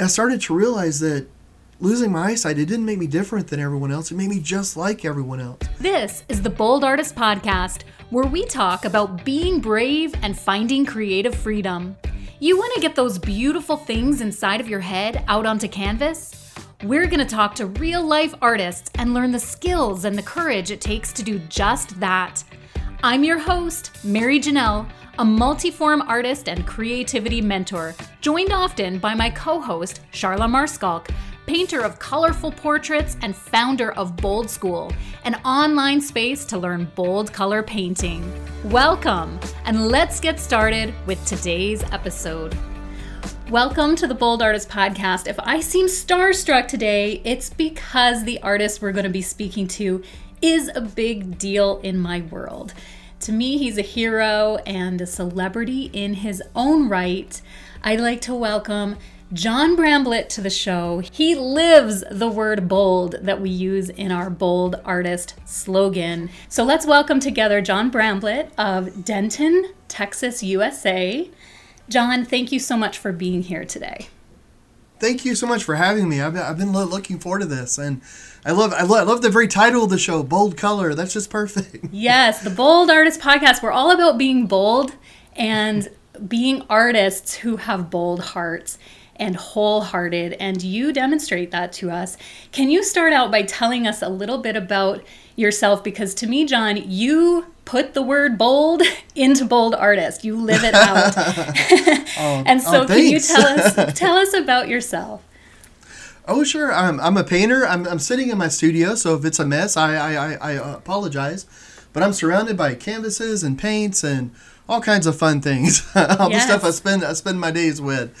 I started to realize that losing my eyesight, it didn't make me different than everyone else. It made me just like everyone else. This is the Bold Artist Podcast, where we talk about being brave and finding creative freedom. You want to get those beautiful things inside of your head out onto canvas? We're going to talk to real life artists and learn the skills and the courage it takes to do just that. I'm your host, Mary Janelle, a multiform artist and creativity mentor, joined often by my co host, Charla Maarschalk, painter of colorful portraits and founder of Bold School, an online space to learn bold color painting. Welcome, and let's get started with today's episode. Welcome to the Bold Artist Podcast. If I seem starstruck today, it's because the artist we're going to be speaking to is a big deal in my world. To me, he's a hero and a celebrity in his own right. I'd like to welcome John Bramblett to the show. He lives the word bold that we use in our bold artist slogan. So let's welcome together John Bramblett of Denton, Texas, USA. John, thank you so much for being here today. Thank you so much for having me. I've, I've been looking forward to this, and I love, I love I love the very title of the show, "Bold Color." That's just perfect. yes, the Bold Artist Podcast. We're all about being bold and being artists who have bold hearts and wholehearted, and you demonstrate that to us. Can you start out by telling us a little bit about yourself? Because to me, John, you put the word bold into bold artist. You live it out. oh, and so, oh, can you tell us tell us about yourself? Oh sure, I'm, I'm a painter. I'm, I'm sitting in my studio, so if it's a mess, I, I, I, I apologize. But I'm surrounded by canvases and paints and all kinds of fun things. all yes. the stuff I spend I spend my days with.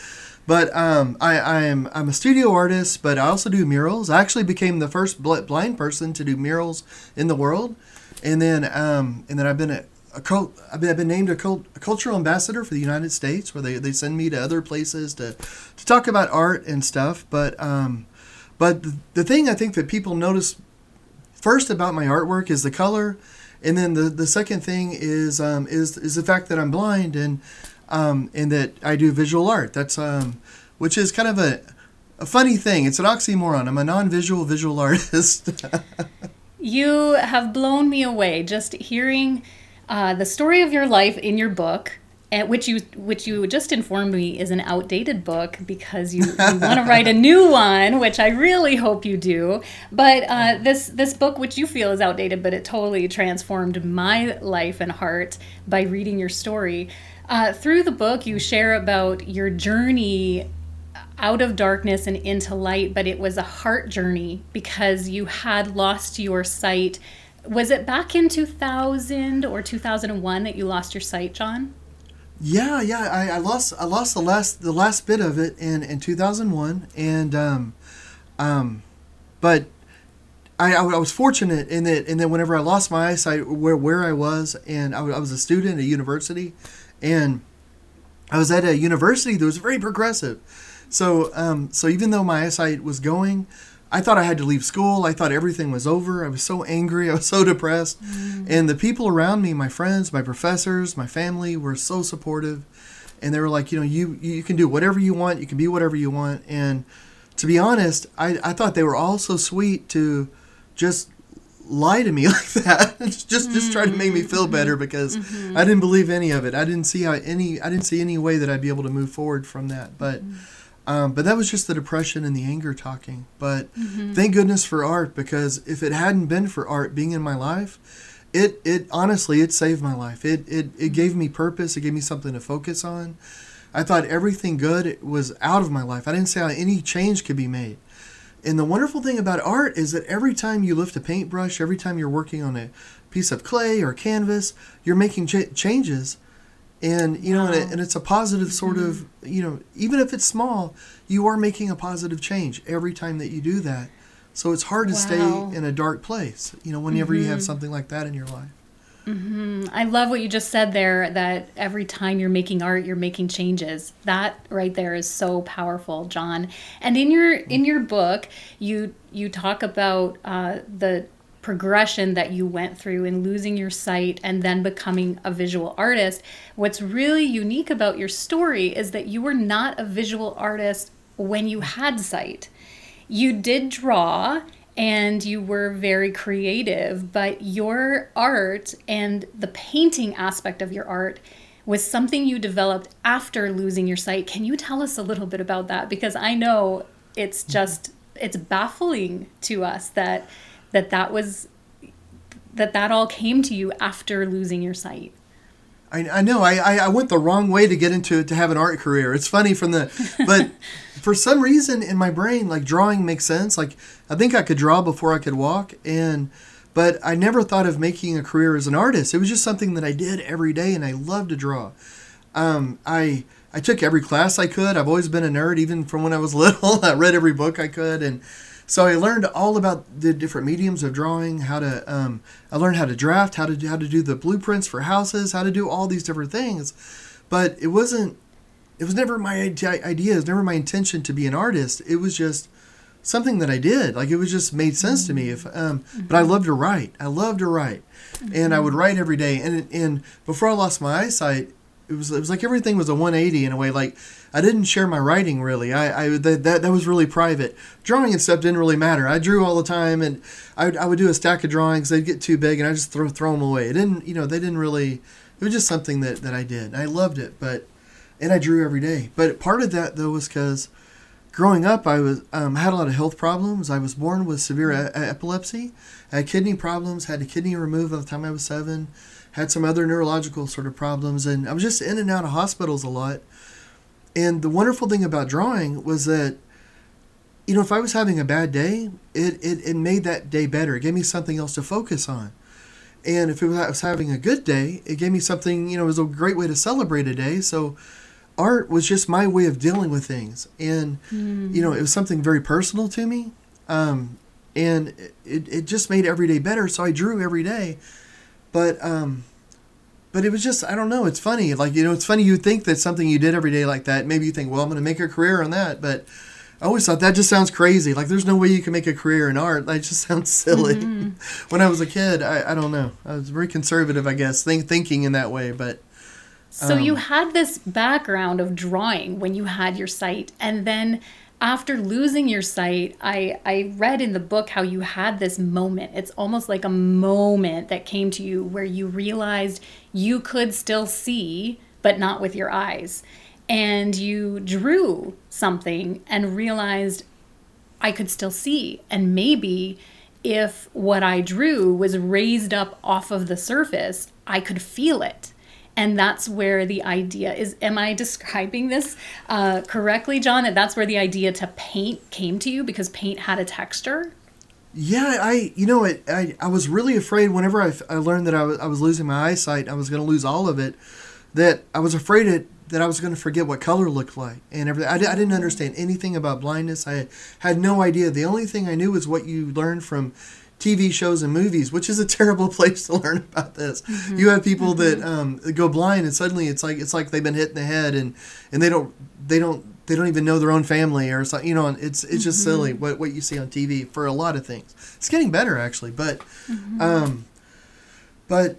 But um, I, I'm I'm a studio artist, but I also do murals. I actually became the first blind person to do murals in the world, and then um, and then I've been a, a cult, I've been, I've been named a, cult, a cultural ambassador for the United States, where they, they send me to other places to to talk about art and stuff. But um, but the, the thing I think that people notice first about my artwork is the color, and then the, the second thing is um, is is the fact that I'm blind and um, and that I do visual art. That's um, which is kind of a a funny thing. It's an oxymoron. I'm a non-visual visual artist. you have blown me away just hearing uh, the story of your life in your book. And which you which you just informed me is an outdated book because you, you want to write a new one, which I really hope you do. But uh, this this book, which you feel is outdated, but it totally transformed my life and heart by reading your story. Uh, through the book, you share about your journey out of darkness and into light, but it was a heart journey because you had lost your sight. Was it back in 2000 or 2001 that you lost your sight, John? Yeah, yeah, I, I lost I lost the last the last bit of it in in 2001, and um, um, but I, I was fortunate in that in that whenever I lost my eyesight, where where I was, and I, I was a student at university, and I was at a university that was very progressive. So, um, so even though my eyesight was going, I thought I had to leave school. I thought everything was over. I was so angry. I was so depressed. Mm. And the people around me, my friends, my professors, my family, were so supportive. And they were like, you know, you you can do whatever you want. You can be whatever you want. And to be honest, I, I thought they were all so sweet to just lie to me like that just just try to make me feel better mm-hmm. because mm-hmm. I didn't believe any of it. I didn't see how any I didn't see any way that I'd be able to move forward from that. But mm-hmm. um, but that was just the depression and the anger talking. But mm-hmm. thank goodness for art because if it hadn't been for art being in my life, it it honestly it saved my life. It it it gave me purpose. It gave me something to focus on. I thought everything good was out of my life. I didn't see how any change could be made. And the wonderful thing about art is that every time you lift a paintbrush, every time you're working on a piece of clay or canvas, you're making ch- changes. And you know, wow. and, it, and, it's a positive sort mm-hmm. of, you know, even if it's small, you are making a positive change every time that you do that. So it's hard to wow. stay in a dark place, you know, whenever mm-hmm. you have mm-hmm. something like that in your life. Mm-hmm. I love what you just said there that every time you're making art, you're making changes. That right there is so powerful, John. And in your in your book, you you talk about uh, the progression that you went through in losing your sight and then becoming a visual artist. What's really unique about your story is that you were not a visual artist when you had sight. You did draw and you were very creative, but your art and the painting aspect of your art was something you developed after losing your sight. Can you tell us a little bit about that? Because I know it's mm-hmm. just it's baffling to us that that that was that that all came to you after losing your sight. I, I know I, I went the wrong way to get into to have an art career. It's funny from the, but for some reason in my brain, like drawing makes sense. Like I think I could draw before I could walk, and but I never thought of making a career as an artist. It was just something that I did every day, and I loved to draw. Um, I I took every class I could. I've always been a nerd, even from when I was little. I read every book I could, and so I learned all about the different mediums of drawing. How to um, I learned how to draft, how to do, how to do the blueprints for houses, how to do all these different things. But it wasn't. It was never my idea. It was never my intention to be an artist. It was just something that I did. Like it was just made sense to me. If um, mm-hmm. but I loved to write. I loved to write, mm-hmm. and I would write every day. And and before I lost my eyesight, it was it was like everything was a 180 in a way. Like I didn't share my writing really. I, I that, that was really private. Drawing and stuff didn't really matter. I drew all the time, and I would, I would do a stack of drawings. They'd get too big, and I just throw throw them away. It didn't you know they didn't really. It was just something that that I did. I loved it, but and I drew every day. But part of that though was because growing up, I was um, had a lot of health problems. I was born with severe a- epilepsy. I had kidney problems. Had a kidney removed by the time I was seven had some other neurological sort of problems, and I was just in and out of hospitals a lot. And the wonderful thing about drawing was that, you know, if I was having a bad day, it, it, it made that day better. It gave me something else to focus on. And if it was, I was having a good day, it gave me something, you know, it was a great way to celebrate a day. So art was just my way of dealing with things. And, mm. you know, it was something very personal to me. Um, and it, it just made every day better. So I drew every day but um, but it was just I don't know. It's funny. Like you know, it's funny. You think that something you did every day like that. Maybe you think, well, I'm going to make a career on that. But I always thought that just sounds crazy. Like there's no way you can make a career in art. That just sounds silly. Mm-hmm. when I was a kid, I, I don't know. I was very conservative, I guess, think, thinking in that way. But so um, you had this background of drawing when you had your sight, and then after losing your sight, I, I read in the book how you had this moment. It's almost like a moment that came to you where you realized you could still see, but not with your eyes. And you drew something and realized I could still see. And maybe if what I drew was raised up off of the surface, I could feel it and that's where the idea is am i describing this uh, correctly john? And that's where the idea to paint came to you because paint had a texture? Yeah i you know it i, I was really afraid whenever I, I learned that I was, I was losing my eyesight i was going to lose all of it that i was afraid it, that i was going to forget what color looked like and everything I, I didn't understand anything about blindness. I had no idea. The only thing i knew was what you learned from TV shows and movies, which is a terrible place to learn about this. Mm-hmm. You have people mm-hmm. that um, go blind, and suddenly it's like it's like they've been hit in the head, and and they don't they don't they don't even know their own family or something. You know, it's it's just mm-hmm. silly what what you see on TV for a lot of things. It's getting better actually, but mm-hmm. um, but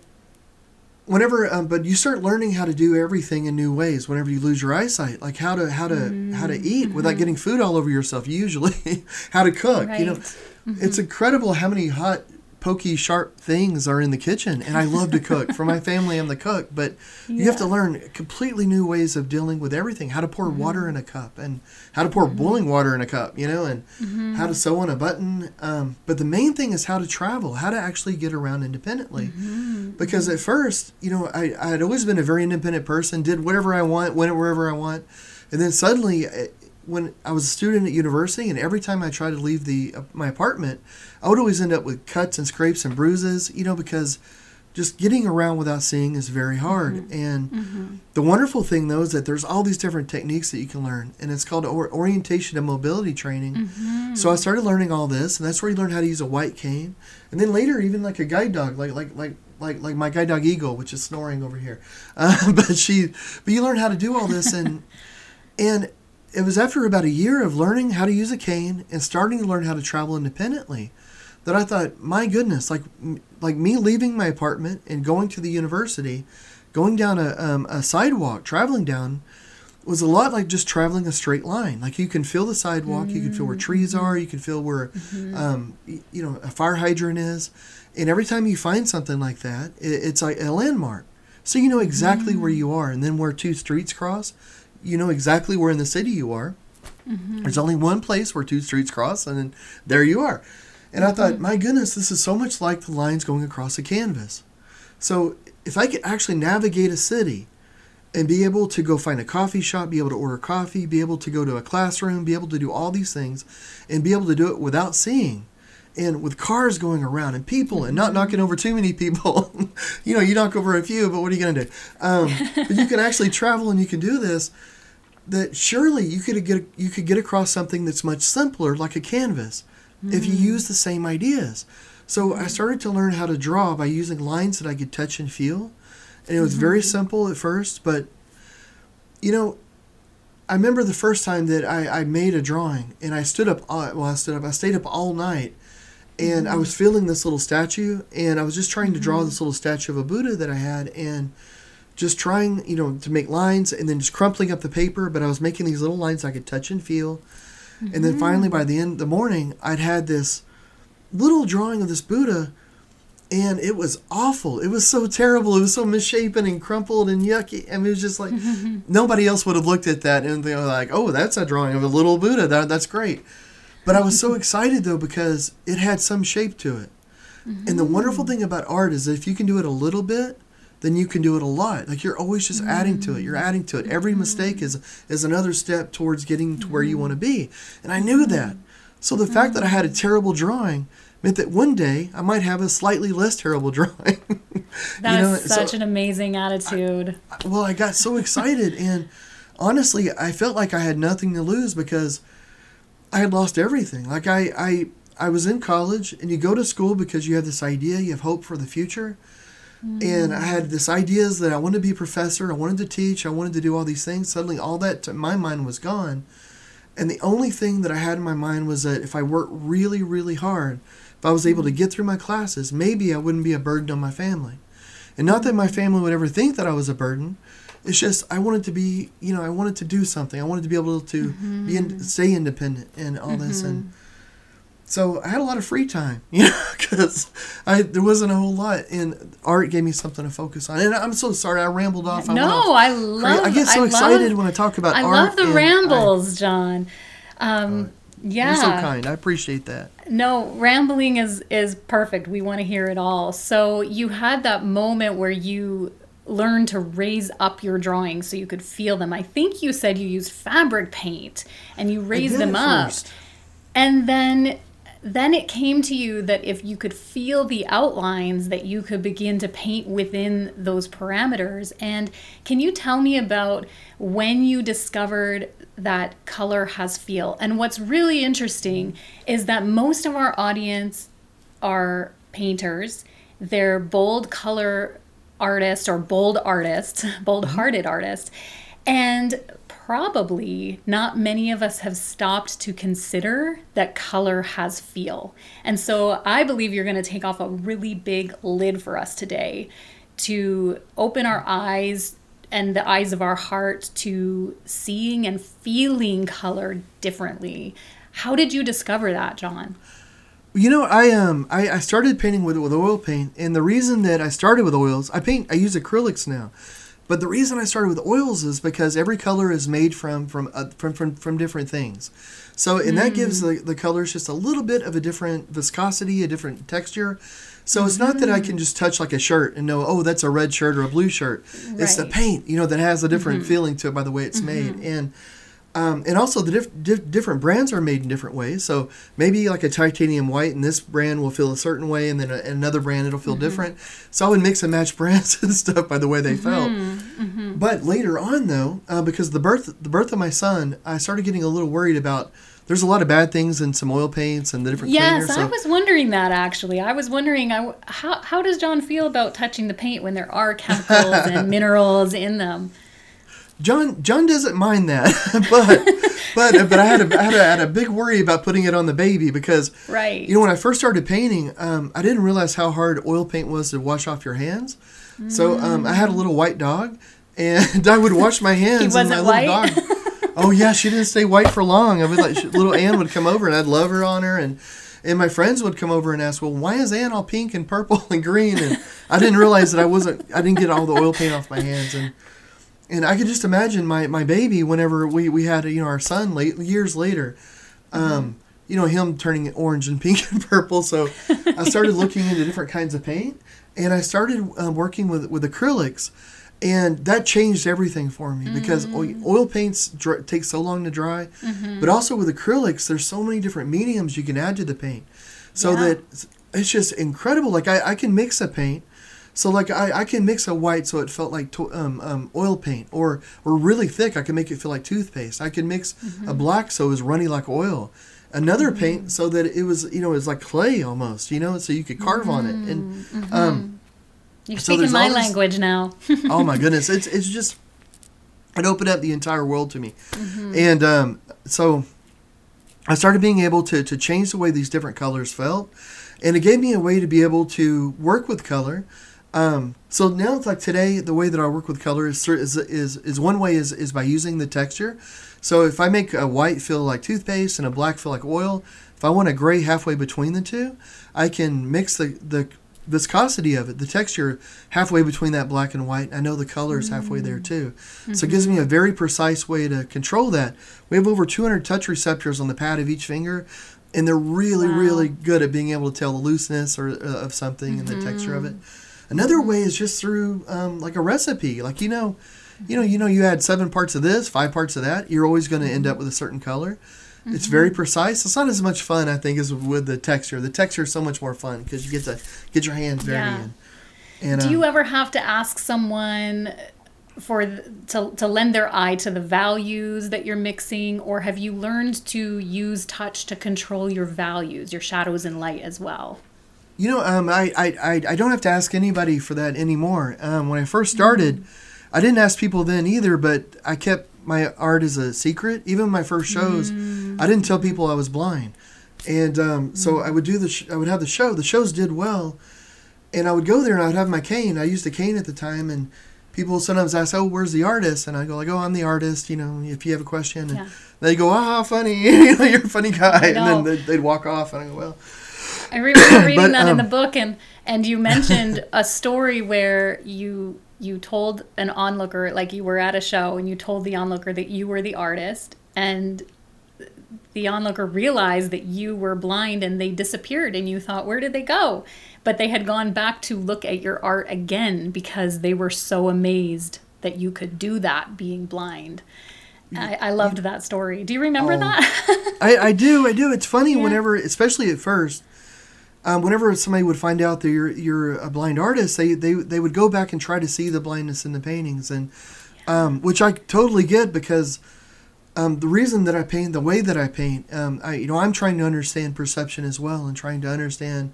whenever um, but you start learning how to do everything in new ways whenever you lose your eyesight like how to how to mm-hmm. how to eat mm-hmm. without getting food all over yourself usually how to cook right. you know mm-hmm. it's incredible how many hot pokey sharp things are in the kitchen and i love to cook for my family i'm the cook but yeah. you have to learn completely new ways of dealing with everything how to pour mm-hmm. water in a cup and how to pour mm-hmm. boiling water in a cup you know and mm-hmm. how to sew on a button um, but the main thing is how to travel how to actually get around independently mm-hmm. because at first you know I, i had always been a very independent person did whatever i want went wherever i want and then suddenly when I was a student at university, and every time I tried to leave the uh, my apartment, I would always end up with cuts and scrapes and bruises. You know, because just getting around without seeing is very hard. Mm-hmm. And mm-hmm. the wonderful thing though is that there's all these different techniques that you can learn, and it's called or- orientation and mobility training. Mm-hmm. So I started learning all this, and that's where you learn how to use a white cane, and then later even like a guide dog, like like like like like my guide dog Eagle, which is snoring over here. Uh, but she, but you learn how to do all this, and and it was after about a year of learning how to use a cane and starting to learn how to travel independently that I thought, my goodness, like like me leaving my apartment and going to the university, going down a, um, a sidewalk, traveling down, was a lot like just traveling a straight line. Like you can feel the sidewalk, you can feel where trees Mm-hmm. are, you can feel where, um, you know, a fire hydrant is, and every time you find something like that, it, it's like a landmark. So you know exactly where you are, and then where two streets cross, you know exactly where in the city you are. Mm-hmm. There's only one place where two streets cross, and then there you are. And I thought, mm-hmm. my goodness, this is so much like the lines going across a canvas. So if I could actually navigate a city and be able to go find a coffee shop, be able to order coffee, be able to go to a classroom, be able to do all these things, and be able to do it without seeing, and with cars going around and people, and not knocking over too many people. you know, you knock over a few, but what are you going to do? Um, but you can actually travel and you can do this. That surely you could get you could get across something that's much simpler, like a canvas, if you mm. use the same ideas. So I mm. started to learn how to draw by using lines that I could touch and feel. And it was very mm-hmm. simple at first, but you know, I remember the first time that I, I made a drawing and I stood up, all, well, I stood up, I stayed up all night and I mm-hmm. was feeling this little statue and I was just trying to draw mm-hmm. this little statue of a Buddha that I had and just trying, you know, to make lines and then just crumpling up the paper, but I was making these little lines I could touch and feel. And then finally, by the end of the morning, I'd had this little drawing of this Buddha, and it was awful. It was so terrible. It was so misshapen and crumpled and yucky. I mean, it was just like nobody else would have looked at that and they were like, "Oh, that's a drawing of a little Buddha. That that's great." But I was so excited though because it had some shape to it. And the wonderful thing about art is that if you can do it a little bit, then you can do it a lot. Like you're always just adding to it. You're mm-hmm. adding to it. Every mm-hmm. mistake is is another step towards getting to where you mm-hmm. want to be. And I knew that. So the fact that I had a terrible drawing meant that one day I might have a slightly less terrible drawing. That is know, such so- an amazing attitude. well, I got so excited, and honestly, I felt like I had nothing to lose because I had lost everything. Like I, I, I was in college, and you go to school because you have this idea, you have hope for the future, and I had this ideas that I wanted to be a professor, I wanted to teach, I wanted to do all these things. Suddenly, all that to my mind was gone, and the only thing that I had in my mind was that if I worked really, really hard, if I was able to get through my classes, maybe I wouldn't be a burden on my family. And not that my family would ever think that I was a burden. It's just I wanted to be, you know, I wanted to do something. I wanted to be able to be in, stay independent and all this. And so I had a lot of free time, you know, because I there wasn't a whole lot, and art gave me something to focus on. And I'm so sorry I rambled off. I no, off I love. I get so I excited love, when I talk about I art. love the and I- rambles, John. Um, yeah. You're so kind. I appreciate that. No, rambling is is perfect. We want to hear it all. So you had that moment where you learned to raise up your drawings so you could feel them. I think you said you used fabric paint and you raised them up. first. And then then it came to you that if you could feel the outlines that you could begin to paint within those parameters. And can you tell me about when you discovered that color has feel? And what's really interesting is that most of our audience are painters. They're bold color artists or bold artist, bold hearted mm-hmm. artist. And probably not many of us have stopped to consider that color has feel. And so I believe you're going to take off a really big lid for us today to open our eyes and the eyes of our heart to seeing and feeling color differently. How did you discover that, John? You know, I um I, I started painting with with oil paint, and the reason that I started with oils, I paint I use acrylics now, but the reason I started with oils is because every color is made from from uh, from, from from different things, so and that gives the the colors just a little bit of a different viscosity, a different texture. So it's not that I can just touch like a shirt and know, oh, that's a red shirt or a blue shirt. It's the paint, you know, that has a different feeling to it by the way it's made, and um, and also the diff- diff- different brands are made in different ways. So maybe like a titanium white, and this brand will feel a certain way, and then a, another brand it'll feel different. So I would mix and match brands and stuff by the way they felt. But later on, though, uh, because the birth the birth of my son, I started getting a little worried about. There's a lot of bad things in some oil paints and the different Yes, cleaners. I So was wondering that actually. I was wondering I, how, how does John feel about touching the paint when there are chemicals and minerals in them? John John doesn't mind that, but but but I had a, I had a, I had a big worry about putting it on the baby because Right. you know when I first started painting, um, I didn't realize how hard oil paint was to wash off your hands. So um, I had a little white dog, and I would wash my hands. He and my wasn't little white? dog. Oh yeah, she didn't stay white for long. I would like little Anne would come over and I'd love her on her and. And my friends would come over and ask, "Well, why is Anne all pink and purple and green?" And I didn't realize that I wasn't. I didn't get all the oil paint off my hands, and and I could just imagine my, my baby whenever we, we had you know our son late years later, um, you know him turning orange and pink and purple. So I started looking into different kinds of paint, and I started um, working with with acrylics, and that changed everything for me because oil, oil paints dr- take so long to dry, but also with acrylics there's so many different mediums you can add to the paint, so Yeah. that it's just incredible. Like I, I can mix a paint. So like I, I can mix a white so it felt like to, um, um, oil paint or or really thick I can make it feel like toothpaste. I can mix a black so it was runny like oil. Another paint so that it was you know it was like clay almost you know so you could carve on it. And um, You're So speaking my this- language now. oh my goodness it's it's just it opened up the entire world to me. And um, so I started being able to to change the way these different colors felt. And it gave me a way to be able to work with color um, so now it's like today the way that I work with color is is is, is one way is, is by using the texture. So if I make a white feel like toothpaste and a black feel like oil, if I want a gray halfway between the two, I can mix the the viscosity of it, the texture halfway between that black and white. I know the color is halfway there too. So it gives me a very precise way to control that. We have over 200 touch receptors on the pad of each finger and they're really Wow. really good at being able to tell the looseness or uh, of something and the texture of it. Another way is just through um, like a recipe. Like you know, you know, you know, you add seven parts of this, five parts of that. You're always going to end up with a certain color. It's very precise. It's not as much fun, I think, as with the texture. The texture is so much more fun because you get to get your hands dirty. Yeah. And, and Do uh, you ever have to ask someone for to, to lend their eye to the values that you're mixing or have you learned to use touch to control your values, your shadows and light as well? You know, um, I, I, I, I don't have to ask anybody for that anymore. Um, when I first started, I didn't ask people then either, but I kept my art as a secret. Even my first shows, I didn't tell people I was blind. And um, so I would do the, sh- I would have the show. The shows did well, and I would go there and I would have my cane. I used a cane at the time, and people sometimes ask, "Oh, where's the artist?" And I go like, "Oh, I'm the artist." You know, if you have a question, and Yeah. they go, "Ah, funny, you know, you're a funny guy," and then they'd, they'd walk off, and I go, "Well." I remember reading But, that in the um, book, and and you mentioned a story where you you told an onlooker, like you were at a show, and you told the onlooker that you were the artist, and the onlooker realized that you were blind, and they disappeared, and you thought, where did they go? But they had gone back to look at your art again because they were so amazed that you could do that being blind. I, I loved that story. Do you remember Oh. that? I, I do, I do. It's funny Yeah. whenever, especially at first, um, whenever somebody would find out that you're you're a blind artist, they, they they would go back and try to see the blindness in the paintings, and um, which I totally get because um, the reason that I paint the way that I paint, um, I you know I'm trying to understand perception as well, and trying to understand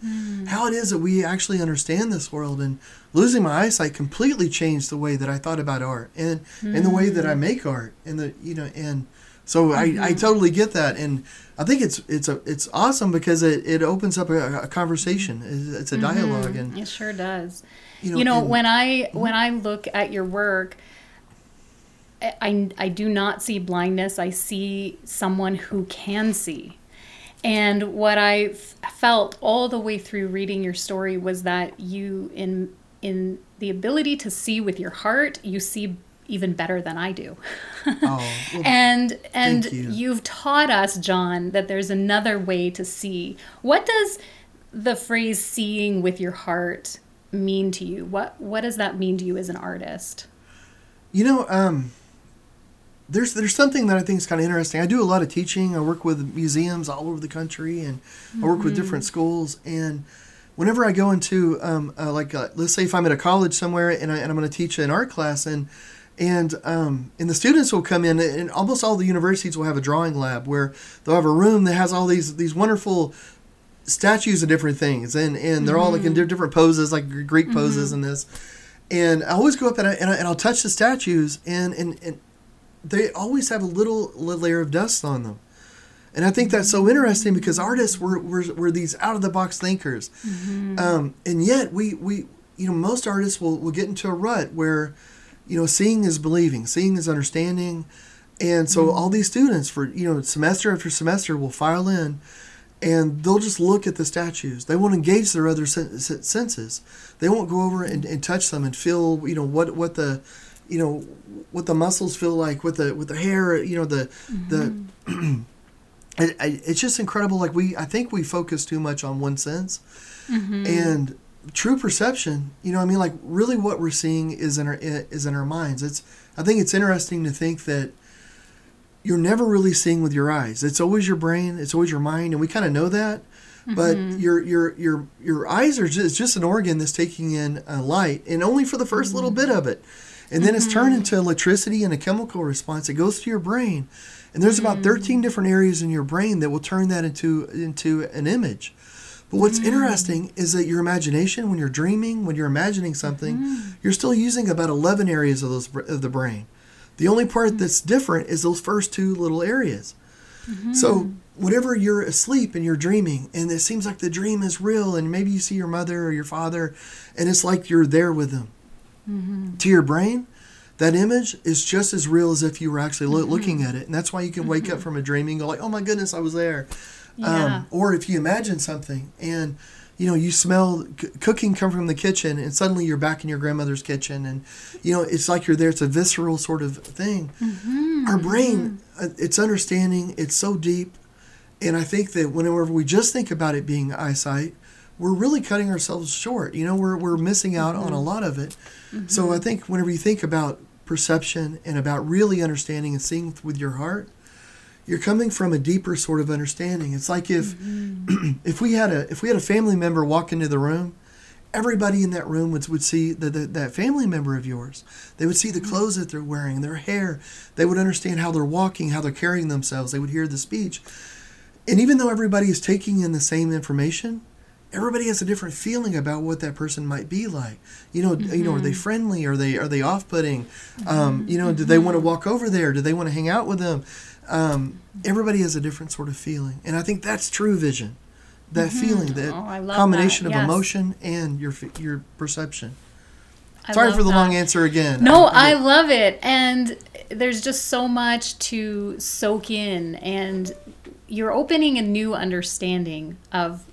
how it is that we actually understand this world. And losing my eyesight completely changed the way that I thought about art and and the way that I make art, and the you know and so I, I mm-hmm. totally get that, and I think it's it's a it's awesome because it, it opens up a, a conversation. It's, it's a mm-hmm. dialogue, and it sure does. you know, you know and- when i mm-hmm. when i look at your work I, I i do not see blindness. I see someone who can see. And what I felt all the way through reading your story was that you in in the ability to see with your heart you see even better than i do oh, well, and and you. you've taught us john that there's another way to see what does the phrase seeing with your heart mean to you what what does that mean to you as an artist You know, um, there's there's something that I think is kind of interesting. I do a lot of teaching. I work with museums all over the country, and I work with different schools. And whenever I go into um, uh, like uh, let's say if I'm at a college somewhere and, I, and I'm going to teach an art class and and um, and the students will come in and almost all the universities will have a drawing lab where they'll have a room that has all these these wonderful statues of different things. And and they're all like in different poses like Gr- Greek poses and this. And I always go up and, I, and, I, and I'll touch the statues and, and and they always have a little layer of dust on them. And I think that's so interesting because artists were, were, were these out of the box thinkers um, and yet we, we you know most artists will, will get into a rut where you know, seeing is believing, seeing is understanding. And so mm-hmm. all these students for, you know, semester after semester will file in and they'll just look at the statues. They won't engage their other sen- sen- senses. They won't go over and, and touch them and feel, you know, what, what the, you know, what the muscles feel like with the, with the hair, you know, the, the, mm-hmm. it, it's just incredible. Like we, I think we focus too much on one sense mm-hmm. and true perception you know i mean? Like really what we're seeing is in our is in our minds. It's i think it's interesting to think that you're never really seeing with your eyes. It's always your brain it's always your mind and we kind of know that but mm-hmm. your your your your eyes are just, just an organ that's taking in light and only for the 1st little bit mm-hmm. of it. And then it's turned mm-hmm. into electricity and a chemical response it goes to your brain. And there's about 13 mm. different areas in your brain that will turn that into into an image but what's mm. interesting is that your imagination, when you're dreaming, when you're imagining something, mm. you're still using about 11 areas of those of the brain. The only part mm. that's different is those first two little areas. Mm-hmm. So whenever you're asleep and you're dreaming, and it seems like the dream is real, and maybe you see your mother or your father, and it's like you're there with them. Mm-hmm. To your brain, that image is just as real as if you were actually loo- mm-hmm. looking at it, and that's why you can wake up mm-hmm. from a dream and go like, "Oh my goodness, I was there." Yeah. Um, or if you imagine something and you know you smell c- cooking come from the kitchen and suddenly you're back in your grandmother's kitchen and you know it's like you're there. It's a visceral sort of thing. Mm-hmm. Our brain uh, it's understanding it's so deep and i think that whenever we just think about it being eyesight we're really cutting ourselves short. You know we're, we're missing out on a lot of it. So i think whenever you think about perception and about really understanding and seeing with your heart you're coming from a deeper sort of understanding. It's like if mm-hmm. if we had a if we had a family member walk into the room, everybody in that room would, would see the, the, that family member of yours. They would see the mm-hmm. clothes that they're wearing, their hair. They would understand how they're walking, how they're carrying themselves. They would hear the speech. And even though everybody is taking in the same information, everybody has a different feeling about what that person might be like. You know, you know, are they friendly? Are they are they off-putting? Um, you know, do they want to walk over there? Do they want to hang out with them? Um, everybody has a different sort of feeling, and I think that's true vision. That feeling, that Oh, combination that, of yes. emotion and your your perception. I Sorry for the that. long answer again. No, I love it. And there's just so much to soak in. And you're opening a new understanding of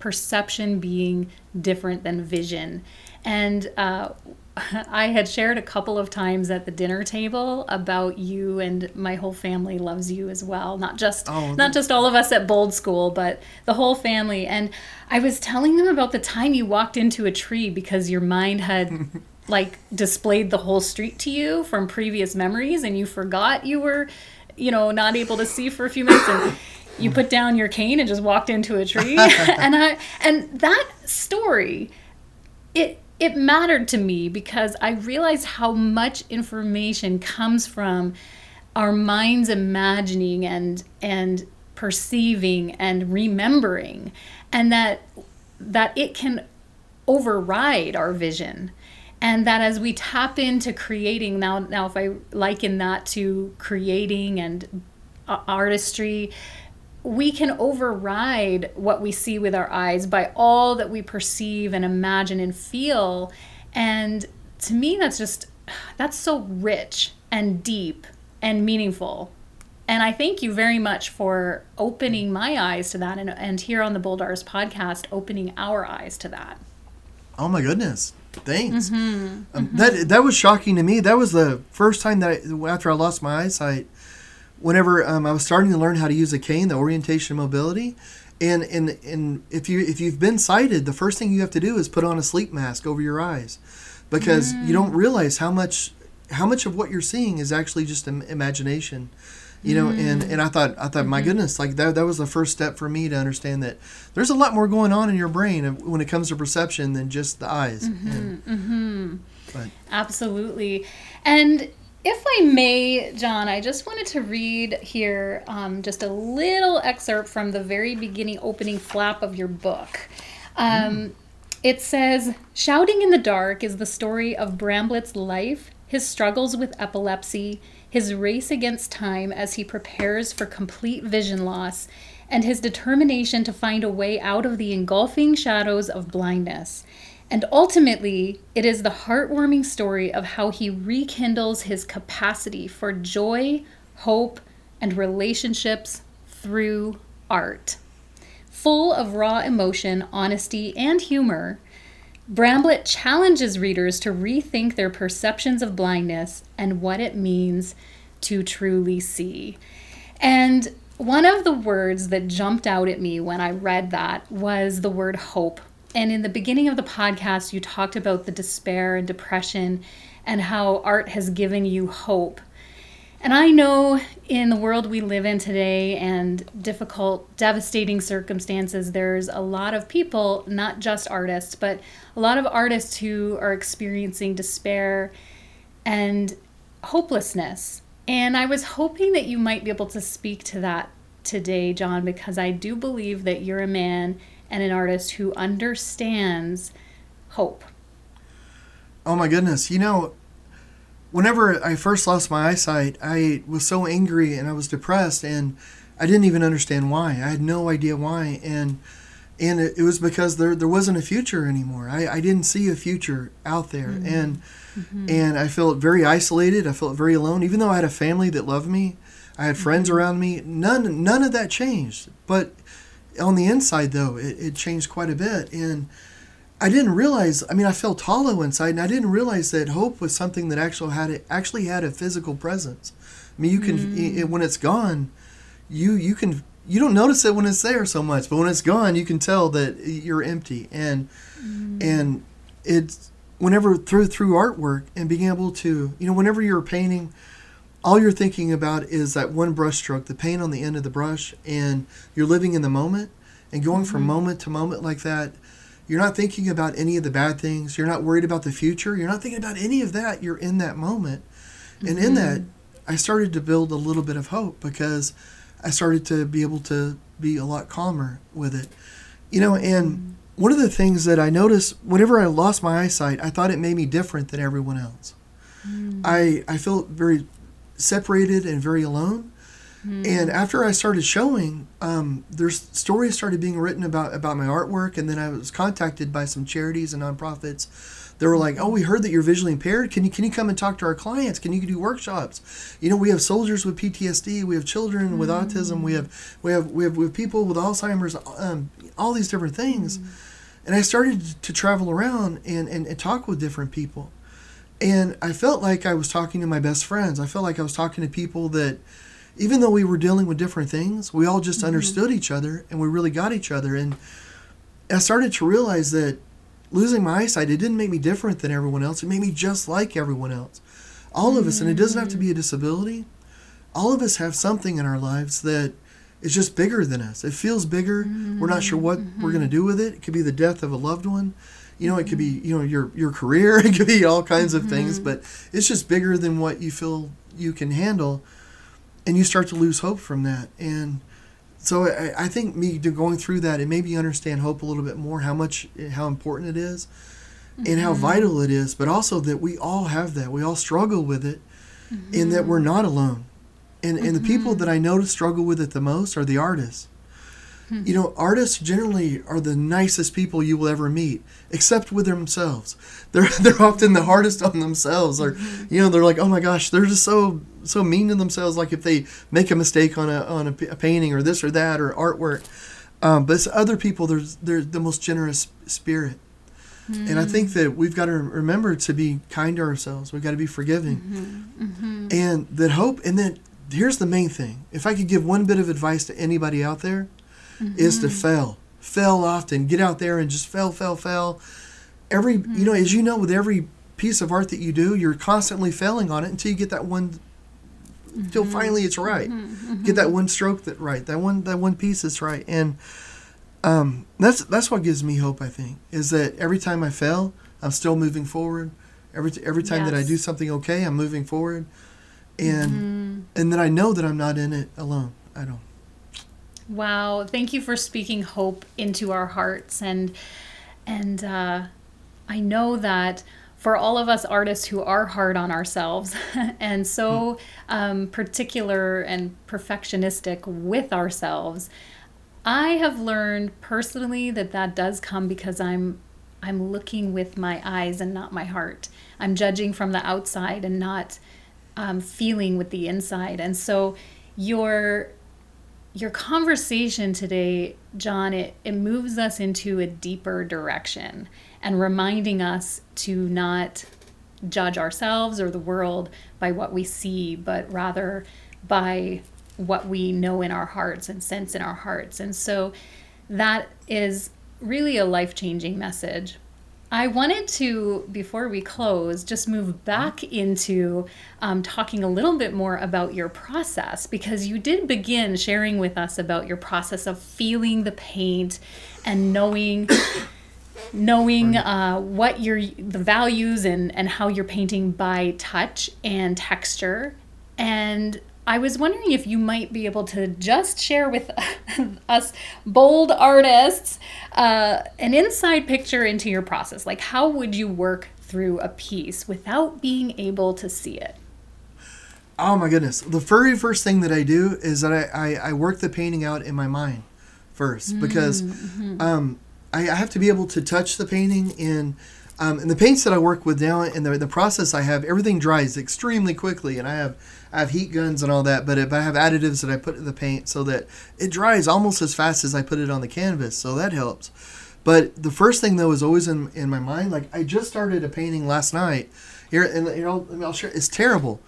perception being different than vision. And uh, I had shared a couple of times at the dinner table about you and my whole family loves you as well. Not just Oh, not just all of us at Bold School, but the whole family. And I was telling them about the time you walked into a tree because your mind had like displayed the whole street to you from previous memories and you forgot you were, you know, not able to see for a few minutes and you put down your cane and just walked into a tree. and I and that story it it mattered to me because I realized how much information comes from our minds imagining and and perceiving and remembering and that that it can override our vision and that as we tap into creating now now if i liken that to creating and artistry we can override what we see with our eyes by all that we perceive and imagine and feel and to me that's just that's so rich and deep and meaningful and i thank you very much for opening my eyes to that and, and here on the bold artist podcast opening our eyes to that Oh my goodness! Thanks. Mm-hmm. Um, That that was shocking to me. That was the first time that I, after I lost my eyesight, whenever um, I was starting to learn how to use a cane, the orientation mobility, and and and if you if you've been sighted, the first thing you have to do is put on a sleep mask over your eyes, because you don't mm. realize how much how much of what you're seeing is actually just Im- imagination. You know, and, and I mm. thought I thought my mm-hmm. goodness, like that that was the first step for me to understand that there's a lot more going on in your brain when it comes to perception than just the eyes. And- mm-hmm, mm-hmm. but Absolutely. And if I may, John, I just wanted to read here um, just a little excerpt from the very beginning opening flap of your book. Um, It says Shouting in the Dark is the story of Bramblett's life, his struggles with epilepsy, his race against time as he prepares for complete vision loss, and his determination to find a way out of the engulfing shadows of blindness. And ultimately, it is the heartwarming story of how he rekindles his capacity for joy, hope, and relationships through art. Full of raw emotion, honesty, and humor, Bramblett challenges readers to rethink their perceptions of blindness and what it means to truly see. And one of the words that jumped out at me when I read that was the word hope. And in the beginning of the podcast, you talked about the despair and depression and how art has given you hope. And I know in the world we live in today and difficult, devastating circumstances, there's a lot of people, not just artists, but a lot of artists who are experiencing despair and hopelessness. And I was hoping that you might be able to speak to that today, John, because I do believe that you're a man and an artist who understands hope. Oh my goodness. You know, whenever I first lost my eyesight, I was so angry and I was depressed and I didn't even understand why. I had no idea why and and it, it was because there there wasn't a future anymore. I, I didn't see a future out there mm-hmm. and mm-hmm. and I felt very isolated. I felt very alone even though I had a family that loved me. I had friends mm-hmm. around me. None none of that changed. But on the inside though, it, it changed quite a bit and I didn't realize. I mean, I felt hollow inside, and I didn't realize that hope was something that actually had a, actually had a physical presence. I mean, you can mm. it, when it's gone, you you can you don't notice it when it's there so much, but when it's gone, you can tell that you're empty. And mm. and it's whenever through through artwork and being able to you know whenever you're painting, all you're thinking about is that one brush stroke, the paint on the end of the brush, and you're living in the moment and going mm-hmm. from moment to moment like that you're not thinking about any of the bad things. You're not worried about the future. You're not thinking about any of that. You're in that moment. Mm-hmm. And in that, I started to build a little bit of hope because I started to be able to be a lot calmer with it. You know, and mm-hmm. one of the things that I noticed whenever I lost my eyesight, I thought it made me different than everyone else. Mm-hmm. I, I felt very separated and very alone. Mm. And after I started showing, um, there's stories started being written about about my artwork, and then I was contacted by some charities and nonprofits. They were like, "Oh, we heard that you're visually impaired. Can you can you come and talk to our clients? Can you do workshops? You know, we have soldiers with PTSD, we have children mm. with autism, we have we have we have we have people with Alzheimer's, um, all these different things." Mm. And I started to travel around and, and, and talk with different people. And I felt like I was talking to my best friends. I felt like I was talking to people that even though we were dealing with different things, we all just mm-hmm. understood each other and we really got each other. And I started to realize that losing my eyesight, it didn't make me different than everyone else. It made me just like everyone else. All of us, and it doesn't have to be a disability. All of us have something in our lives that is just bigger than us. It feels bigger. Mm-hmm. We're not sure what mm-hmm. we're going to do with it. It could be the death of a loved one. You know, it could be you know your your career. It could be all kinds of things, mm-hmm. but it's just bigger than what you feel you can handle and you start to lose hope from that. And so I, I think me going through that, it made me understand hope a little bit more, how much, how important it is, mm-hmm. and how mm-hmm. vital it is. But also that we all have that. We all struggle with it, mm-hmm. and that we're not alone. And and the people mm-hmm. that I know to struggle with it the most are the artists. Hmm. You know, artists generally are the nicest people you will ever meet, except with themselves. They're they're often the hardest on themselves, or mm-hmm. you know, they're like, oh my gosh, they're just so so mean to themselves. Like if they make a mistake on a on a, a painting or this or that or artwork, um, but it's other people. They're they're the most generous spirit. And I think that we've got to remember to be kind to ourselves. We've got to be forgiving. Mm-hmm. Mm-hmm. And that hope, and then here's the main thing. If I could give one bit of advice to anybody out there, mm-hmm. is to fail. Fail often. Get out there and just fail, fail, fail. Every mm-hmm. you know, as you know, with every piece of art that you do, you're constantly failing on it until you get that one until mm-hmm. finally it's right. Mm-hmm. Get that one stroke that right. That one that one piece that's right. And um, that's that's what gives me hope. I think is that every time I fail, I'm still moving forward. Every every time yes. that I do something okay, I'm moving forward, and mm-hmm. and then I know that I'm not in it alone. I don't. Wow, thank you for speaking hope into our hearts and and uh, I know that for all of us artists who are hard on ourselves and so um, particular and perfectionistic with ourselves, I have learned personally that that does come because I'm I'm looking with my eyes and not my heart. I'm judging from the outside and not um, feeling with the inside. And so your your conversation today, John, it, it moves us into a deeper direction and reminding us to not judge ourselves or the world by what we see, but rather by what we know in our hearts and sense in our hearts. And so that is really a life changing message. I wanted to, before we close, just move back into um, talking a little bit more about your process because you did begin sharing with us about your process of feeling the paint and knowing. knowing uh, what your the values and and how you're painting by touch and texture and I was wondering if you might be able to just share with us bold artists uh, an inside picture into your process. Like, how would you work through a piece without being able to see it? Oh my goodness. The very first thing that I do is that I, I, I work the painting out in my mind first because mm-hmm. um, I, I have to be able to touch the painting and um, and the paints that I work with now and the, the process I have, everything dries extremely quickly and I have I have heat guns and all that, but if I have additives that I put in the paint so that it dries almost as fast as I put it on the canvas, so that helps. But the first thing though is always in, in my mind. Like I just started a painting last night. Here and you know I'll share. It's terrible,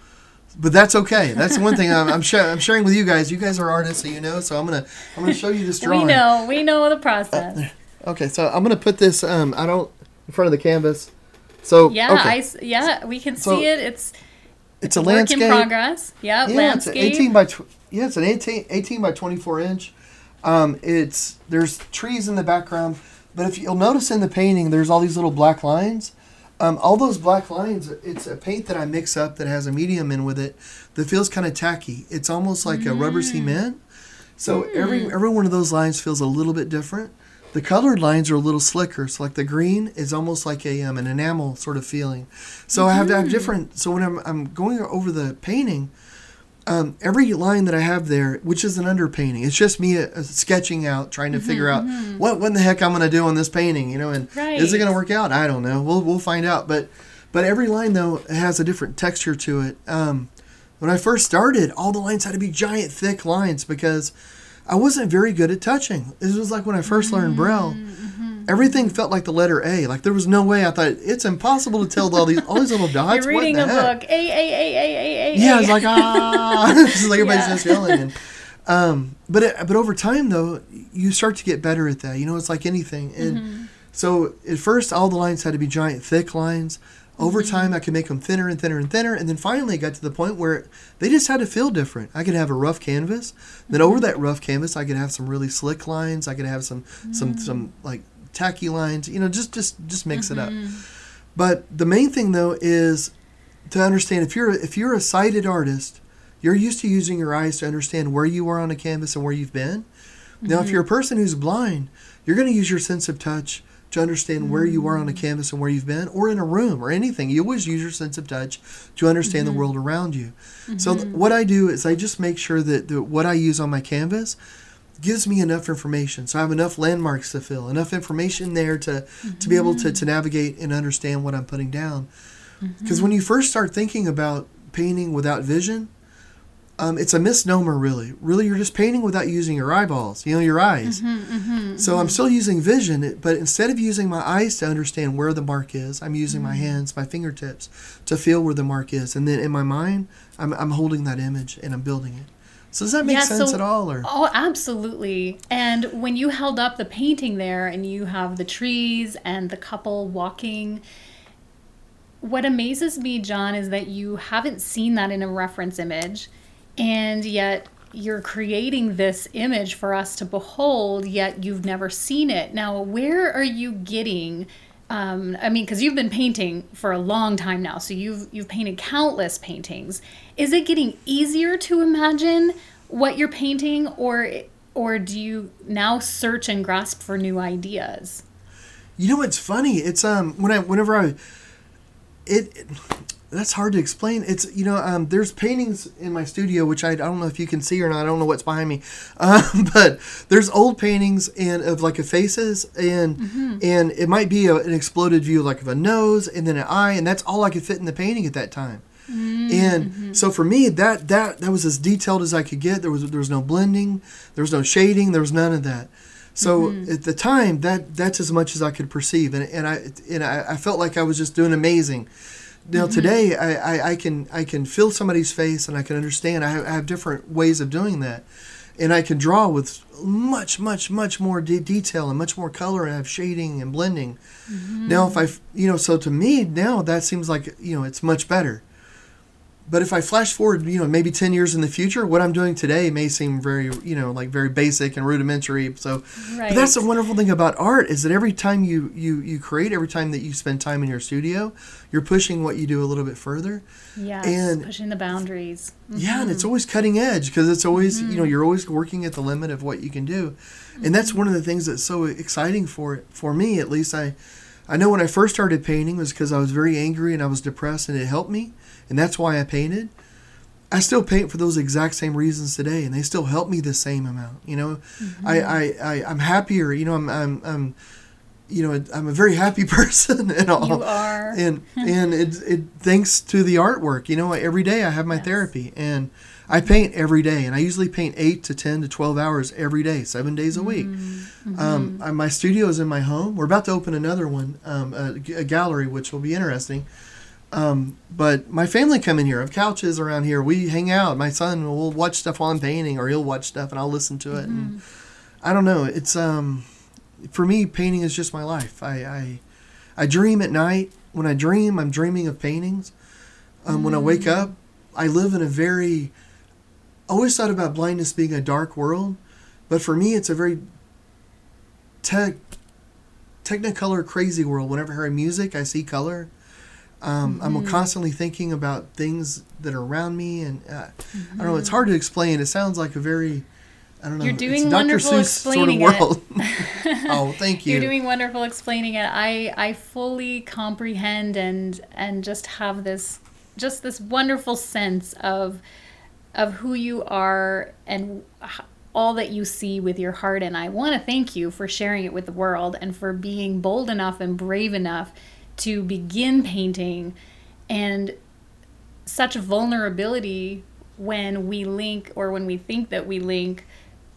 but that's okay. That's the one thing I'm I'm, sh- I'm, sharing with you guys. You guys are artists, so you know. So I'm gonna I'm gonna show you this drawing. we know. We know the process. Uh, okay, so I'm gonna put this. Um, I don't in front of the canvas. So yeah, okay. I yeah we can so, see it. It's it's a Work landscape. in progress. Yep, yeah, landscape. it's an 18 by tw- yeah, it's an 18, 18 by 24 inch. Um, it's there's trees in the background, but if you'll notice in the painting, there's all these little black lines. Um, all those black lines, it's a paint that I mix up that has a medium in with it that feels kind of tacky. It's almost like mm. a rubber cement. So mm. every every one of those lines feels a little bit different. The colored lines are a little slicker. So like the green is almost like a um, an enamel sort of feeling. So mm-hmm. I have to have mm-hmm. different. So when I'm I'm going over the painting, um, every line that I have there, which is an underpainting, it's just me uh, sketching out, trying to mm-hmm, figure out mm-hmm. what what in the heck I'm going to do on this painting, you know, and right. is it going to work out? I don't know. We'll we'll find out. But but every line though has a different texture to it. Um, when I first started, all the lines had to be giant, thick lines because I wasn't very good at touching. It was like when I first learned Braille. Mm-hmm. Everything felt like the letter A. Like there was no way. I thought it's impossible to tell all these all these little dots. You're reading a heck? book. A A A A A A. Yeah, it's like ah. it's like everybody's yeah. just yelling. And, um, but it, but over time though, you start to get better at that. You know, it's like anything. And mm-hmm. so at first, all the lines had to be giant, thick lines. Over mm-hmm. time, I could make them thinner and thinner and thinner, and then finally, it got to the point where they just had to feel different. I could have a rough canvas, then over mm-hmm. that rough canvas, I could have some really slick lines. I could have some some mm. some like tacky lines. You know, just just just mix it up. Mm-hmm. But the main thing though is to understand if you're if you're a sighted artist, you're used to using your eyes to understand where you are on a canvas and where you've been. Now, if you're a person who's blind, you're going to use your sense of touch to understand where you are on a canvas and where you've been, or in a room or anything. You always use your sense of touch to understand mm-hmm. the world around you. Mm-hmm. So, th- what I do is I just make sure that the, what I use on my canvas gives me enough information. So, I have enough landmarks to fill, enough information there to, mm-hmm. to be able to, to navigate and understand what I'm putting down. Because mm-hmm. when you first start thinking about painting without vision, um, it's a misnomer, really. Really, you're just painting without using your eyeballs, you know, your eyes. Mm-hmm, mm-hmm, so mm-hmm. I'm still using vision, but instead of using my eyes to understand where the mark is, I'm using my mm-hmm. hands, my fingertips to feel where the mark is. And then in my mind, I'm, I'm holding that image and I'm building it. So does that make yeah, sense so, at all? Or? Oh, absolutely. And when you held up the painting there and you have the trees and the couple walking, what amazes me, John, is that you haven't seen that in a reference image and yet you're creating this image for us to behold, yet you've never seen it. Now, where are you getting? Um, I mean, because you've been painting for a long time now, so you've you've painted countless paintings. Is it getting easier to imagine what you're painting, or or do you now search and grasp for new ideas? You know, it's funny. It's um when I whenever I it that's hard to explain. It's you know, um, there's paintings in my studio which I, I don't know if you can see or not. I don't know what's behind me, um, but there's old paintings and of like a faces and mm-hmm. and it might be a, an exploded view like of a nose and then an eye and that's all I could fit in the painting at that time. Mm-hmm. And so for me, that that that was as detailed as I could get. There was there was no blending, there was no shading, there was none of that. So mm-hmm. at the time, that that's as much as I could perceive, and, and I and I, I felt like I was just doing amazing. Now mm-hmm. today, I, I, I, can I can feel somebody's face and I can understand. I have, I have, different ways of doing that, and I can draw with much much much more de- detail and much more color and I have shading and blending. Mm-hmm. Now, if I you know, so to me now that seems like you know it's much better. But if I flash forward, you know, maybe 10 years in the future, what I'm doing today may seem very, you know, like very basic and rudimentary. So, right. but that's the wonderful thing about art is that every time you, you, you create, every time that you spend time in your studio, you're pushing what you do a little bit further. Yeah. and pushing the boundaries. Mm-hmm. Yeah, and it's mm-hmm. always cutting edge because it's always, mm-hmm. you know, mm-hmm. you're always working at the limit of what you can do. Mm-hmm. And that's mm-hmm. one of the things that's so exciting for for me, at least I I know when I first started painting was because I was very angry and I was depressed and it helped me and that's why I painted. I still paint for those exact same reasons today, and they still help me the same amount. You know, mm-hmm. I, I, I I'm happier. You know, I'm I'm, I'm you know I'm a very happy person and all. You are. And and it it thanks to the artwork. You know, every day I have my yes. therapy and. I paint every day, and I usually paint eight to ten to twelve hours every day, seven days a week. Mm-hmm. Um, I, my studio is in my home. We're about to open another one, um, a, a, gallery, which will be interesting. Um, but my family come in here. I have couches around here. We hang out. My son will watch stuff while I'm painting, or he'll watch stuff and I'll listen to it. Mm-hmm. And I don't know. It's um, for me, painting is just my life. I, I, I dream at night. When I dream, I'm dreaming of paintings. Um, mm-hmm. When I wake mm. up, I live in a very. I always thought about blindness being a dark world, but for me, it's a very tech, technicolor crazy world. Whenever I hear music, I see color. Um, mm-hmm. I'm constantly thinking about things that are around me, and uh, mm-hmm. I don't know. It's hard to explain. It sounds like a very I don't know. You're doing wonderful Seuss explaining sort of it. oh, thank you. You're doing wonderful explaining it. I I fully comprehend and and just have this just this wonderful sense of of who you are and all that you see with your heart and I want to thank you for sharing it with the world and for being bold enough and brave enough to begin painting and such vulnerability when we link or when we think that we link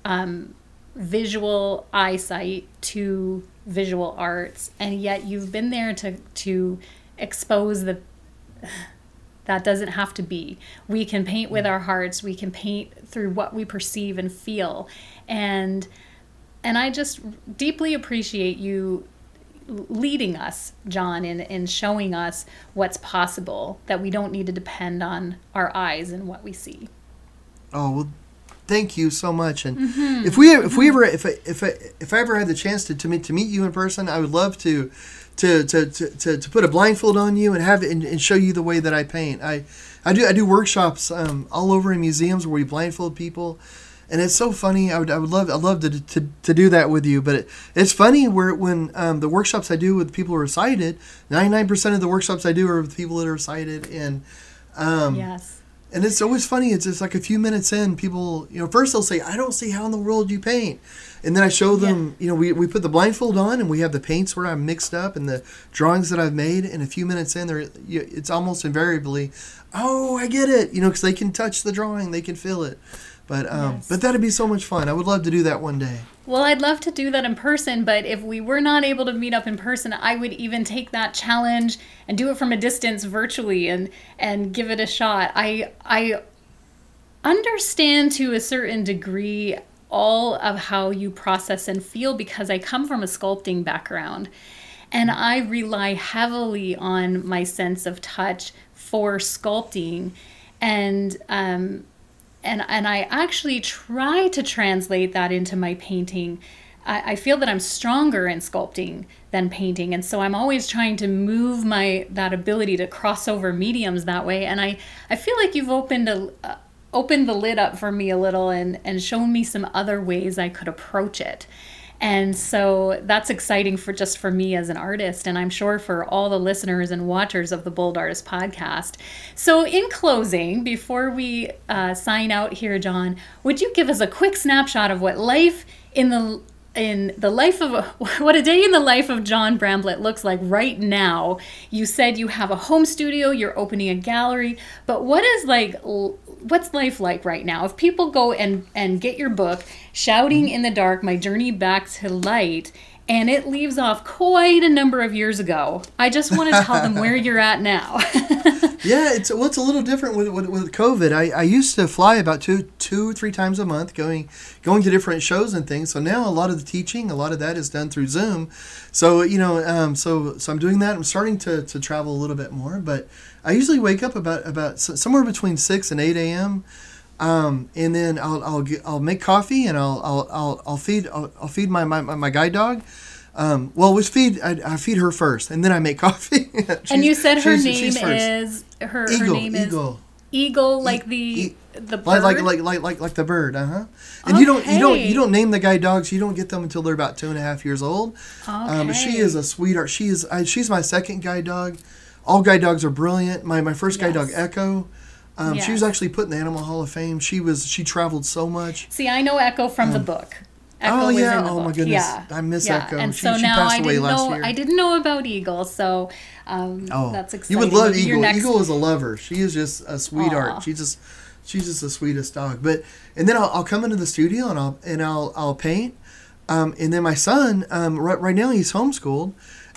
um, visual eyesight to visual arts. And yet you've been there to to expose that that doesn't have to be. We can paint with our hearts. We can paint through what we perceive and feel. And and i just deeply appreciate you leading us, John, in, in showing us what's possible, that we don't need to depend on our eyes and what we see. Oh, well, thank you so much. And mm-hmm. if we if we ever if I, if I, if I ever had the chance to, to meet to meet you in person, I would love to to to, to, to, to put a blindfold on you and have it and, and, show you the way that I paint. I I do I do workshops um, all over in museums where we blindfold people and it's so funny. I would, I would love, I'd love to, to, to do that with you. But it, it's funny where when um, the workshops I do with people who are sighted, ninety nine percent of the workshops I do are with people that are sighted, and um, yes, and it's always funny. It's just like a few minutes in, people, you know, first they'll say, "I don't see how in the world you paint," and then I show them, yeah. you know, we, we put the blindfold on and we have the paints where I'm mixed up and the drawings that I've made, and a few minutes in, there, it's almost invariably, "Oh, I get it," you know, because they can touch the drawing, they can feel it. But um, yes. but that'd be so much fun. I would love to do that one day. Well, I'd love to do that in person, but if we were not able to meet up in person, I would even take that challenge and do it from a distance virtually and and give it a shot. I I understand to a certain degree all of how you process and feel because I come from a sculpting background and I rely heavily on my sense of touch for sculpting and um and and I actually try to translate that into my painting. I, I feel that I'm stronger in sculpting than painting, and so I'm always trying to move my that ability to cross over mediums that way. And I I feel like you've opened a uh, opened the lid up for me a little and and shown me some other ways I could approach it. And so that's exciting for just for me as an artist, and I'm sure for all the listeners and watchers of the Bold Artist podcast. So, in closing, before we uh, sign out here, John, would you give us a quick snapshot of what life in the in the life of what a day in the life of John Bramblett looks like right now. You said you have a home studio, you're opening a gallery, but what is like what's life like right now? If people go and and get your book, Shouting in the Dark: My Journey Back to Light, and it leaves off quite a number of years ago. I just want to tell them where you're at now. yeah, it's well, it's a little different with, with, with COVID. I, I used to fly about two two three times a month, going going to different shows and things. So now a lot of the teaching, a lot of that is done through Zoom. So you know, um, so so I'm doing that. I'm starting to, to travel a little bit more, but I usually wake up about about somewhere between six and eight a.m. Um, and then I'll, I'll, get, I'll make coffee and I'll, I'll, I'll, I'll feed, I'll, I'll, feed my, my, my guide dog. Um, well, we feed, I, I, feed her first and then I make coffee. and you said her name is, her, Eagle, her name Eagle. is Eagle, like the, e- the bird? Like, like, like, like, like the bird, uh huh. And okay. you don't, you don't, you don't name the guide dogs. You don't get them until they're about two and a half years old. Okay. Um, she is a sweetheart. She is, I, she's my second guide dog. All guide dogs are brilliant. My, my first guide yes. dog, Echo. Um, yes. She was actually put in the Animal Hall of Fame. She was she traveled so much. See, I know Echo from um, the book. Echo oh yeah! oh book. my goodness! Yeah. I miss yeah. Echo. And she, so she now I didn't know. Year. I didn't know about Eagle, so um, oh, that's exciting. You would love Eagle. Eagle is a lover. She is just a sweetheart. Aww. She's just she's just the sweetest dog. But and then I'll, I'll come into the studio and I'll and I'll I'll paint. Um, and then my son, um, right, right now he's homeschooled,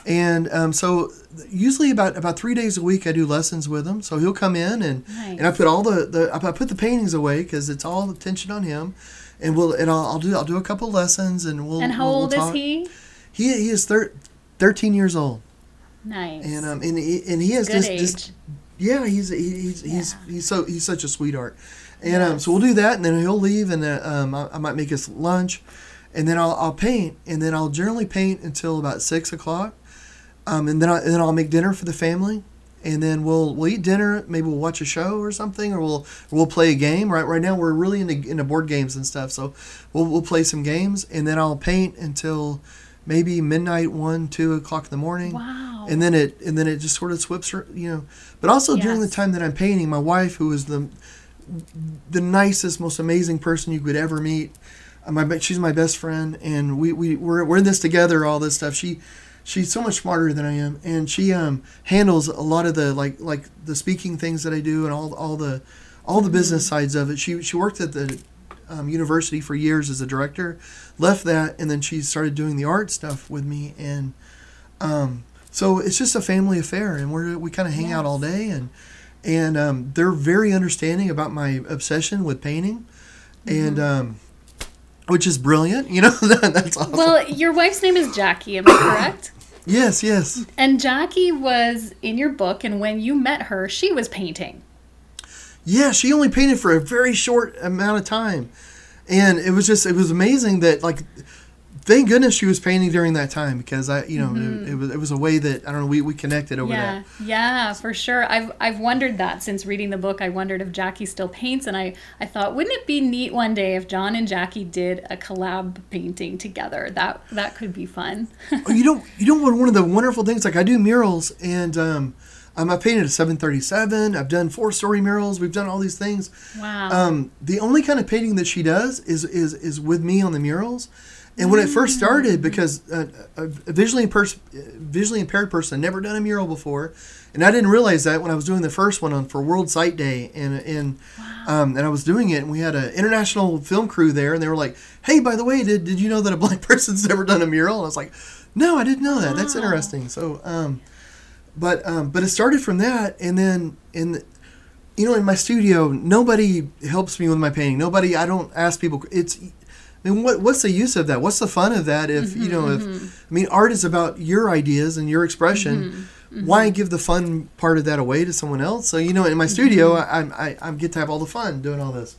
and um, so usually about about three days a week I do lessons with him. So he'll come in and nice. and I put all the, the I put the paintings away because it's all attention on him, and we'll and I'll, I'll do I'll do a couple lessons and we'll. And how we'll, old we'll is he? He he is thir- thirteen years old. Nice. And um and he, and he has Good just, age. just yeah he's he's he's yeah. he's so he's such a sweetheart, and yes. um so we'll do that and then he'll leave and uh, um I, I might make us lunch, and then I'll I'll paint and then I'll generally paint until about six o'clock um, and then I, and then I'll make dinner for the family, and then we'll we'll eat dinner. Maybe we'll watch a show or something, or we'll we'll play a game. Right right now we're really into into board games and stuff, so we'll we'll play some games, and then I'll paint until maybe midnight, one, two o'clock in the morning. Wow. And then it and then it just sort of swips, you know. But also yes. during the time that I'm painting, my wife, who is the the nicest, most amazing person you could ever meet. Uh, my she's my best friend, and we we we're, we're in this together. All this stuff. She she's so much smarter than I am, and she um, handles a lot of the like like the speaking things that I do and all all the all the business mm-hmm. sides of it. She she worked at the um, university for years as a director, left that, and then she started doing the art stuff with me, and um, so it's just a family affair, and we we kind of hang yes. out all day, and and um, they're very understanding about my obsession with painting, mm-hmm. and um, which is brilliant. You know, that's awesome. Well, your wife's name is Jackie, am I correct? Yes, yes. And Jackie was in your book, and when you met her, she was painting. Yeah, she only painted for a very short amount of time. And it was just, it was amazing that, like, thank goodness she was painting during that time because I, you know, mm-hmm. it, it, was it was a way that I don't know we, we connected over yeah. that. Yeah, for sure. I've I've wondered that since reading the book. I wondered if Jackie still paints, and I I thought wouldn't it be neat one day if John and Jackie did a collab painting together? That that could be fun. oh, you know, you what? One of the wonderful things like I do murals and. um um, I painted a 737. I've done four story murals. We've done all these things. Wow. Um, the only kind of painting that she does is is is with me on the murals. And when it first started, because a, a visually, impaired, visually impaired person had never done a mural before, and I didn't realize that when I was doing the first one on for World Sight Day, and and wow. um, and I was doing it, and we had an international film crew there, and they were like, "Hey, by the way, did did you know that a blind person's never done a mural?" And I was like, "No, I didn't know that. Wow. That's interesting." So, um, but um, but it started from that, and then in you know in my studio, nobody helps me with my painting. Nobody, I don't ask people. It's I mean, what what's the use of that? What's the fun of that? If mm-hmm, you know, if mm-hmm. I mean, art is about your ideas and your expression. Mm-hmm, mm-hmm. Why give the fun part of that away to someone else? So you know, in my studio, mm-hmm. I, I I get to have all the fun doing all this.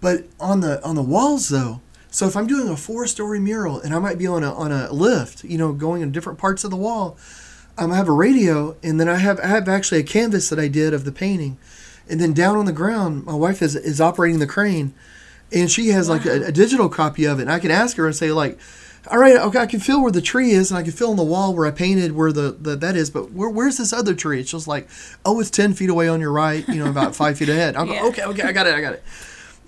But on the on the walls though, so if I'm doing a four story mural and I might be on a on a lift, you know, going in different parts of the wall, um, I have a radio and then I have I have actually a canvas that I did of the painting, and then down on the ground, my wife is is operating the crane and she has wow. like a, a, digital copy of it. And I can ask her and say like, all right, okay, I can feel where the tree is, and I can feel on the wall where I painted where the, the that is. But where, where's this other tree? It's just like, oh, it's ten feet away on your right. You know, about five feet ahead. I'll Yeah. go, okay, okay, I got it, I got it.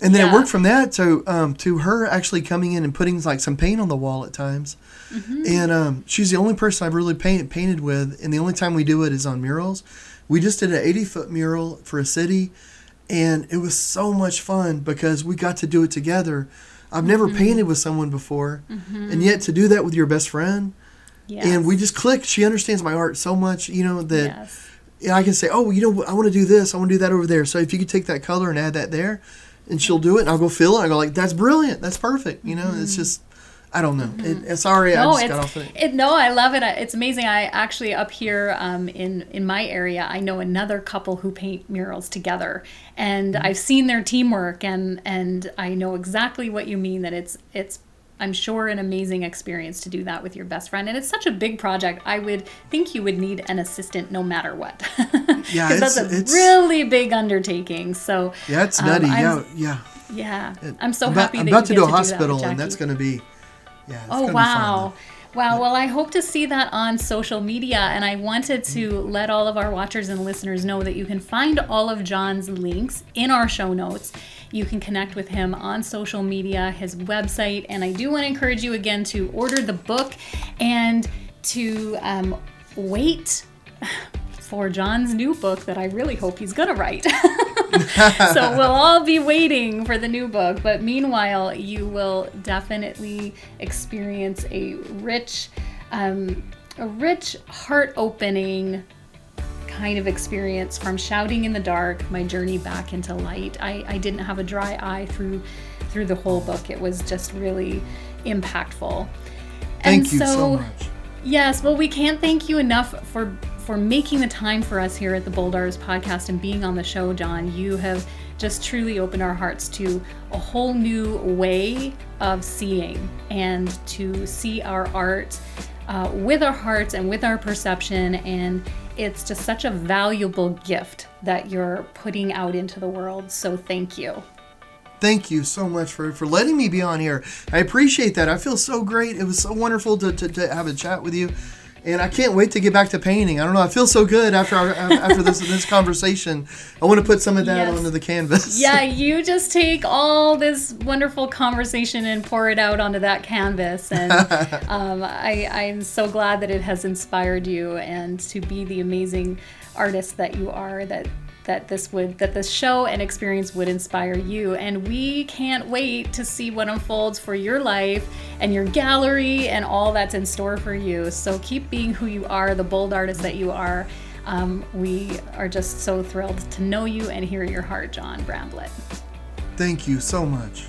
And then Yeah. it worked from that to um, to her actually coming in and putting like some paint on the wall at times. Mm-hmm. And um, she's the only person I've really painted painted with, and the only time we do it is on murals. We just did an 80 foot mural for a city, and it was so much fun because we got to do it together. I've never Mm-hmm. painted with someone before, and yet to do that with your best friend, Yes. and we just clicked. She understands my art so much, you know that Yes. yeah, I can say, oh, you know, I want to do this, I want to do that over there. So if you could take that color and add that there, and she'll do it, and I'll go fill it. I go like, that's brilliant, that's perfect. You know, it's just, I don't know. It, it- sorry, I Mm-hmm. Just got off it. it, no, I love it. It's amazing. I actually up here um, in in my area, I know another couple who paint murals together, and Mm-hmm. I've seen their teamwork, and and I know exactly what you mean. That it's it's I'm sure an amazing experience to do that with your best friend, and it's such a big project. I would think you would need an assistant no matter what. Yeah, that's a it's- really big undertaking. So Yeah, it's um, nutty. I'm- yeah, yeah. yeah. I'm so I'm about, happy I'm about to do a that hospital, with and that's going to be, yeah. It's Oh wow. Wow, well, I hope to see that on social media, and I wanted to let all of our watchers and listeners know that you can find all of John's links in our show notes. You can connect with him on social media, his website, and I do want to encourage you again to order the book and to um, wait for John's new book that I really hope he's going to write. so we'll all be waiting for the new book. But meanwhile, you will definitely experience a rich, um, a rich, heart-opening kind of experience from shouting in the dark, my journey back into light. I, I didn't have a dry eye through through the whole book. It was just really impactful. Thank you so much. Yes, well, we can't thank you enough for for making the time for us here at the Bold Artist Podcast and being on the show, John. You have just truly opened our hearts to a whole new way of seeing and to see our art uh, with our hearts and with our perception. And it's just such a valuable gift that you're putting out into the world. So thank you. Thank you so much for, for letting me be on here. I appreciate that. I feel so great. It was so wonderful to, to, to have a chat with you. And I can't wait to get back to painting. I don't know. I feel so good after our, after this this conversation. I want to put some of that Yes. onto the canvas. Yeah, you just take all this wonderful conversation and pour it out onto that canvas. And um, I, I'm so glad that it has inspired you and to be the amazing artist that you are, that that this would that this show and experience would inspire you. And we can't wait to see what unfolds for your life and your gallery and all that's in store for you. So keep being who you are the bold artist that you are. Um, we are just so thrilled to know you and hear your heart john bramblett. Thank you so much.